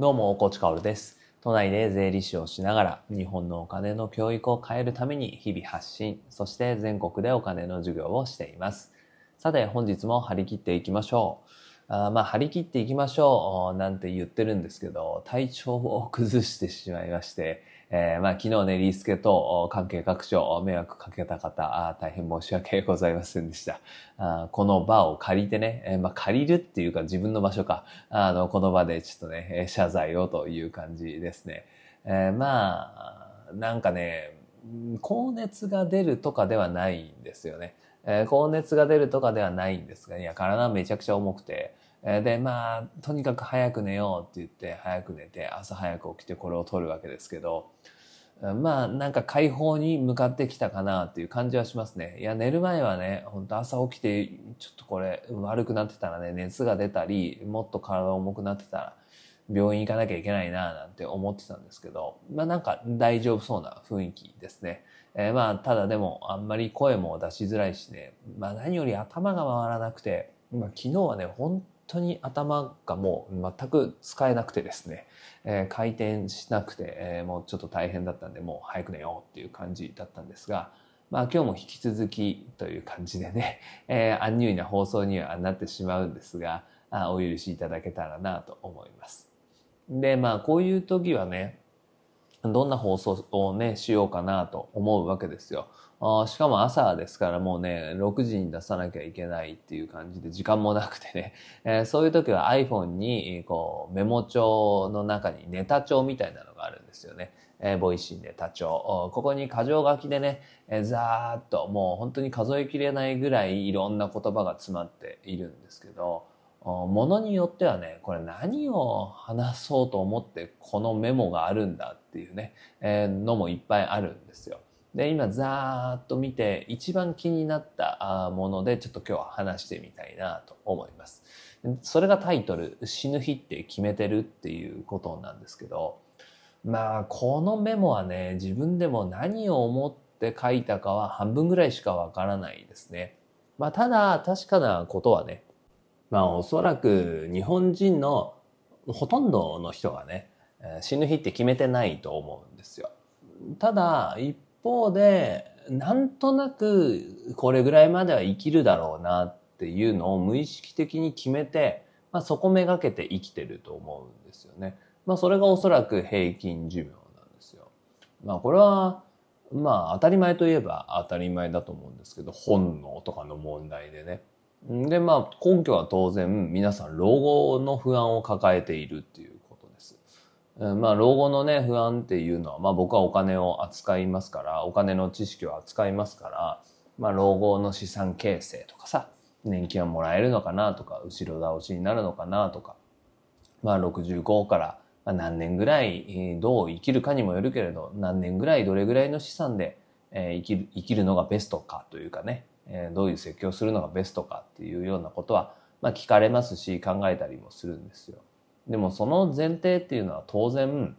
どうも、コーチカオルです。都内で税理士をしながら、日本のお金の教育を変えるために日々発信、そして全国でお金の授業をしています。さて、本日も張り切っていきましょう。あまあ、張り切っていきましょう、なんて言ってるんですけど、体調を崩してしまいまして、えー、まあ、昨日ね、リースケと関係各所迷惑かけた方、あ大変申し訳ございませんでした。あこの場を借りてね、えー、まあ、借りるっていうか自分の場所か、あの、この場でちょっとね、謝罪をという感じですね。えー、まあ、なんかね、高熱が出るとかではないんですよね。えー、高熱が出るとかではないんですが、いや、体めちゃくちゃ重くて、で、まあ、とにかく早く寝ようって言って、早く寝て、朝早く起きてこれを取るわけですけど、まあ、なんか解放に向かってきたかなっていう感じはしますね。いや、寝る前はね、本当朝起きて、ちょっとこれ悪くなってたらね、熱が出たり、もっと体重くなってたら、病院行かなきゃいけないな、なんて思ってたんですけど、まあなんか大丈夫そうな雰囲気ですね。えー、まあ、ただでも、あんまり声も出しづらいしね、まあ何より頭が回らなくて、まあ昨日はね、本当に頭がもう全く使えなくてですね、えー、回転しなくて、えー、もうちょっと大変だったんで、もう早く寝ようっていう感じだったんですが、まあ今日も引き続きという感じでね、えー、アンニュイな放送にはなってしまうんですが、あお許しいただけたらなと思います。で、まあこういう時はね、どんな放送をね、しようかなと思うわけですよ。あしかも朝ですからもうね、6時に出さなきゃいけないっていう感じで時間もなくてね、えー、そういう時は iPhone にこうメモ帳の中にネタ帳みたいなのがあるんですよね。えー、 Voicy ネタ帳。ここに箇条書きでね、えー、ざーっともう本当に数えきれないぐらいいろんな言葉が詰まっているんですけど、ものによってはね、これ何を話そうと思ってこのメモがあるんだっていうね、えー、のもいっぱいあるんですよ。で、今ざーっと見て一番気になったものでちょっと今日は話してみたいなと思います。それがタイトル、死ぬ日って決めてるっていうことなんですけど、まあこのメモはね、自分でも何を思って書いたかは半分ぐらいしかわからないですね。まあただ確かなことはね、まあおそらく日本人のほとんどの人がね、死ぬ日って決めてないと思うんですよ。ただ一方で、なんとなくこれぐらいまでは生きるだろうなっていうのを無意識的に決めて、まあ、そこめがけて生きてると思うんですよね。まあそれがおそらく平均寿命なんですよ。まあこれは、まあ当たり前といえば当たり前だと思うんですけど、本能とかの問題でね。で、まあ根拠は当然皆さん老後の不安を抱えているっていう。まあ老後のね不安っていうのは、まあ僕はお金を扱いますから、お金の知識を扱いますから、まあ老後の資産形成とかさ、年金はもらえるのかなとか、後ろ倒しになるのかなとか、まあ65から何年ぐらいどう生きるかにもよるけれど、何年ぐらいどれぐらいの資産で生きる生きるのがベストかというかね、どういう設計をするのがベストかっていうようなことは、まあ聞かれますし考えたりもするんですよ。でもその前提っていうのは当然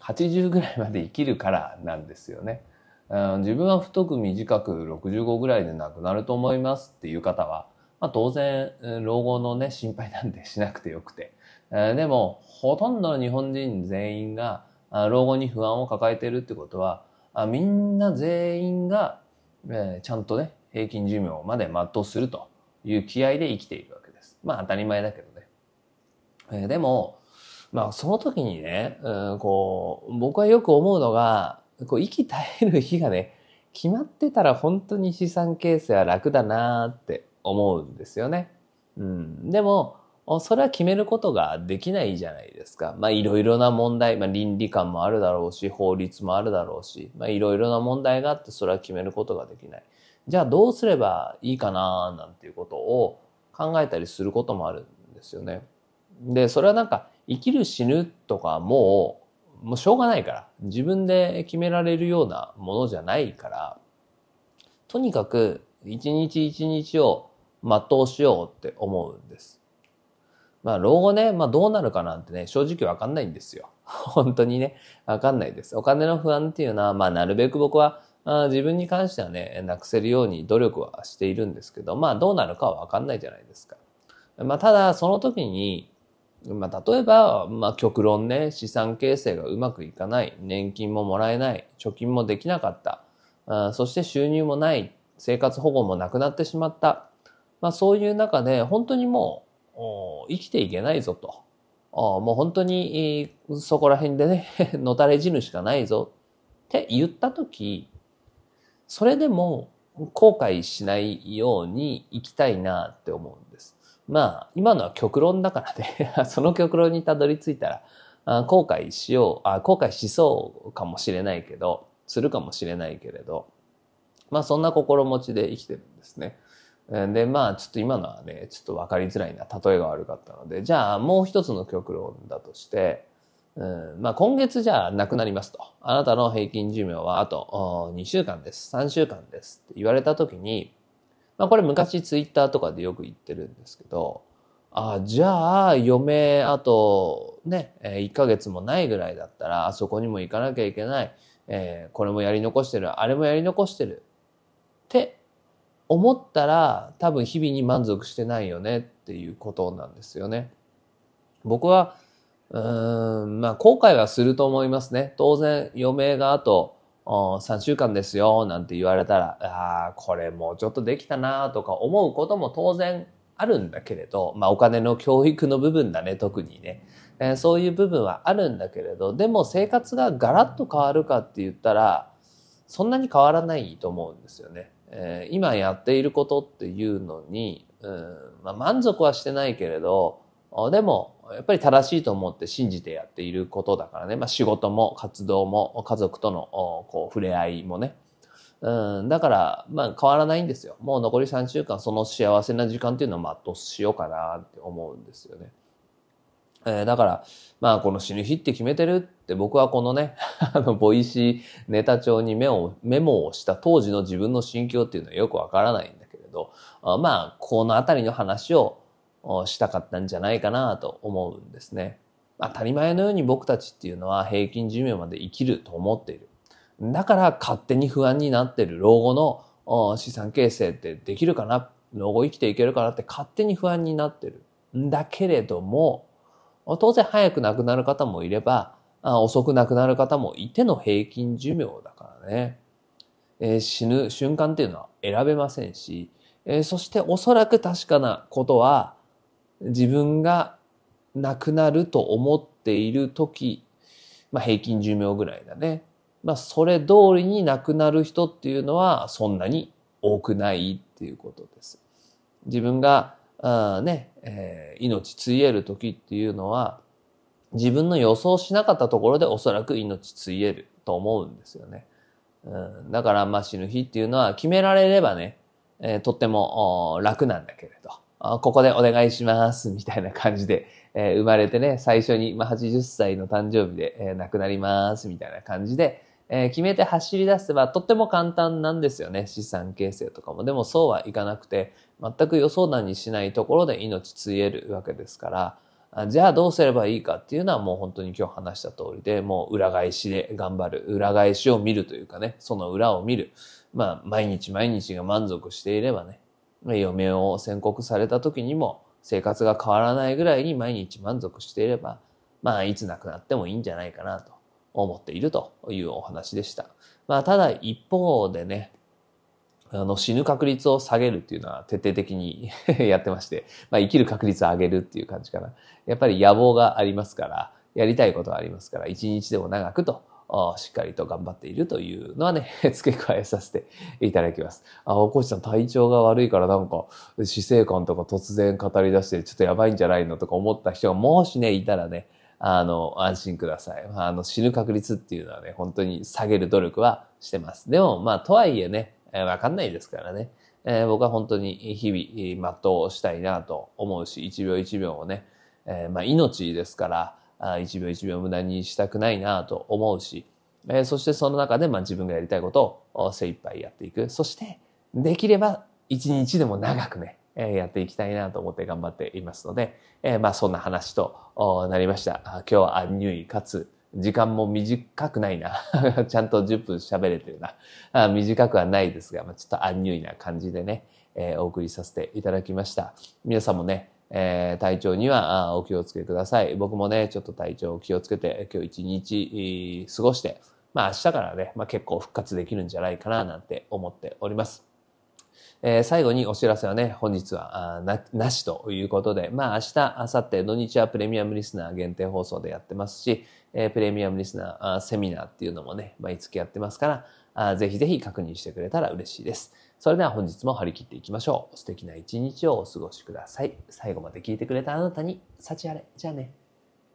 80ぐらいまで生きるからなんですよね。自分は太く短く65ぐらいで亡くなると思いますっていう方は、まあ、当然老後のね心配なんてしなくてよくて。でもほとんどの日本人全員が老後に不安を抱えているってことはみんな全員がちゃんとね平均寿命まで全うするという気合で生きているわけです。まあ当たり前だけど。えー、でも、まあその時にね、うん、こう、僕はよく思うのが、こう、息絶える日がね、決まってたら本当に資産形成は楽だなって思うんですよね。うん。でも、それは決めることができないじゃないですか。まあいろいろな問題、まあ倫理観もあるだろうし、法律もあるだろうし、まあいろいろな問題があってそれは決めることができない。じゃあどうすればいいかななんていうことを考えたりすることもあるんですよね。で、それはなんか生きる死ぬとかもう、もうしょうがないから、自分で決められるようなものじゃないから、とにかく一日一日を全うしようって思うんです。まあ老後ね、まあどうなるかなんてね、正直わかんないんですよ。本当にね、わかんないです。お金の不安っていうのは、まあなるべく僕はあ自分に関してはね、なくせるように努力はしているんですけど、まあどうなるかはわかんないじゃないですか。まあただその時に、まあ、例えば、まあ、極論ね、資産形成がうまくいかない、年金ももらえない、貯金もできなかった、あそして収入もない、生活保護もなくなってしまった。まあ、そういう中で、本当にもう、生きていけないぞと。もう本当に、そこら辺でね、のたれ死ぬしかないぞって言ったとき、それでも後悔しないように生きたいなって思うんです。まあ、今のは極論だからね その極論にたどり着いたら、あ後悔しようあ、後悔しそうかもしれないけど、するかもしれないけれど、まあそんな心持ちで生きてるんですね。で、まあちょっと今のはね、ちょっとわかりづらいな、例えが悪かったので、じゃあもう一つの極論だとして、うん、まあ今月じゃあ亡くなりますと。あなたの平均寿命はあと2週間です。3週間ですって言われた時に、まあこれ昔ツイッターとかでよく言ってるんですけど、あじゃあ余命あとね、1ヶ月もないぐらいだったらあそこにも行かなきゃいけない、えー、これもやり残してる、あれもやり残してるって思ったら多分日々に満足してないよねっていうことなんですよね。僕はうん、まあ、後悔はすると思いますね。当然、余命があと3週間ですよ、なんて言われたら、ああ、これもうちょっとできたなとか思うことも当然あるんだけれど、まあ、お金の教育の部分だね、特にね。えー、そういう部分はあるんだけれど、でも生活がガラッと変わるかって言ったら、そんなに変わらないと思うんですよね。えー、今やっていることっていうのに、うんまあ、満足はしてないけれど、でも、やっぱり正しいと思って信じてやっていることだからね。まあ仕事も活動も家族とのこう触れ合いもね。うん、だから、まあ変わらないんですよ。もう残り3週間その幸せな時間っていうのを全うしようかなって思うんですよね。えー、だから、まあこの死ぬ日って決めてるって僕はこのね、あの、ボイシーネタ帳にメモメモをした当時の自分の心境っていうのはよくわからないんだけれど、あまあ、このあたりの話をしたかったんじゃないかなと思うんですね。当たり前のように僕たちっていうのは平均寿命まで生きると思っている。だから勝手に不安になってる老後の資産形成ってできるかな？老後生きていけるかなって勝手に不安になってる。んだけれども、当然早く亡くなる方もいれば、遅く亡くなる方もいての平均寿命だからね。えー、死ぬ瞬間っていうのは選べませんし、えー、そしておそらく確かなことは、自分が亡くなると思っている時、まあ平均寿命ぐらいだね。まあそれ通りに亡くなる人っていうのはそんなに多くないっていうことです。自分があね、えー、命ついえる時っていうのは自分の予想しなかったところでおそらく命ついえると思うんですよね。うん、だからまあ死ぬ日っていうのは決められればね、えー、とっても楽なんだけれど、ここでお願いします、みたいな感じで、えー、生まれてね、最初に、まあ、80歳の誕生日で、えー、亡くなります、みたいな感じで、えー、決めて走り出せばとっても簡単なんですよね。資産形成とかも。でもそうはいかなくて、全く予想だにしないところで命ついえるわけですから、じゃあどうすればいいかっていうのはもう本当に今日話した通りで、もう裏返しで頑張る。裏返しを見るというかね、その裏を見る。まあ、毎日毎日が満足していればね、余命を宣告された時にも生活が変わらないぐらいに毎日満足していれば、まあ、いつ亡くなってもいいんじゃないかなと思っているというお話でした。まあ、ただ一方でね、あの、死ぬ確率を下げるっていうのは徹底的に やってまして、まあ、生きる確率を上げるっていう感じかな。やっぱり野望がありますから、やりたいことがありますから、一日でも長くとしっかりと頑張っているというのはね、付け加えさせていただきます。あ、おこしさん体調が悪いからなんか死生観とか突然語り出してちょっとやばいんじゃないのとか思った人がもしね、いたらね、あの、安心ください。あの、死ぬ確率っていうのはね、本当に下げる努力はしてます。でも、まあ、とはいえね、わかんないですからね。えー、僕は本当に日々全うしたいなと思うし、一秒一秒をね、えー、まあ命ですから、一秒一秒無駄にしたくないなと思うし、えー、そしてその中でまあ自分がやりたいことを精一杯やっていく。そして、できれば一日でも長くね、えー、やっていきたいなと思って頑張っていますので、えー、まあそんな話となりました。今日はアンニュイかつ、時間も短くないな。ちゃんと10分喋れてるな。あ短くはないですが、ま、ちょっとアンニュイな感じでね、えー、お送りさせていただきました。皆さんもね、えー、体調にはお気をつけください。僕もね、ちょっと体調を気をつけて、今日一日過ごして、まあ明日からね、まあ結構復活できるんじゃないかななんて思っております。えー、最後にお知らせはね、本日はななしということで、まあ明日、明後日、土日はプレミアムリスナー限定放送でやってますし、えー、プレミアムリスナーセミナーっていうのもね、毎月やってますから、あぜひぜひ確認してくれたら嬉しいです。それでは本日も張り切っていきましょう。素敵な一日をお過ごしください。最後まで聞いてくれたあなたに、幸あれ。じゃあね。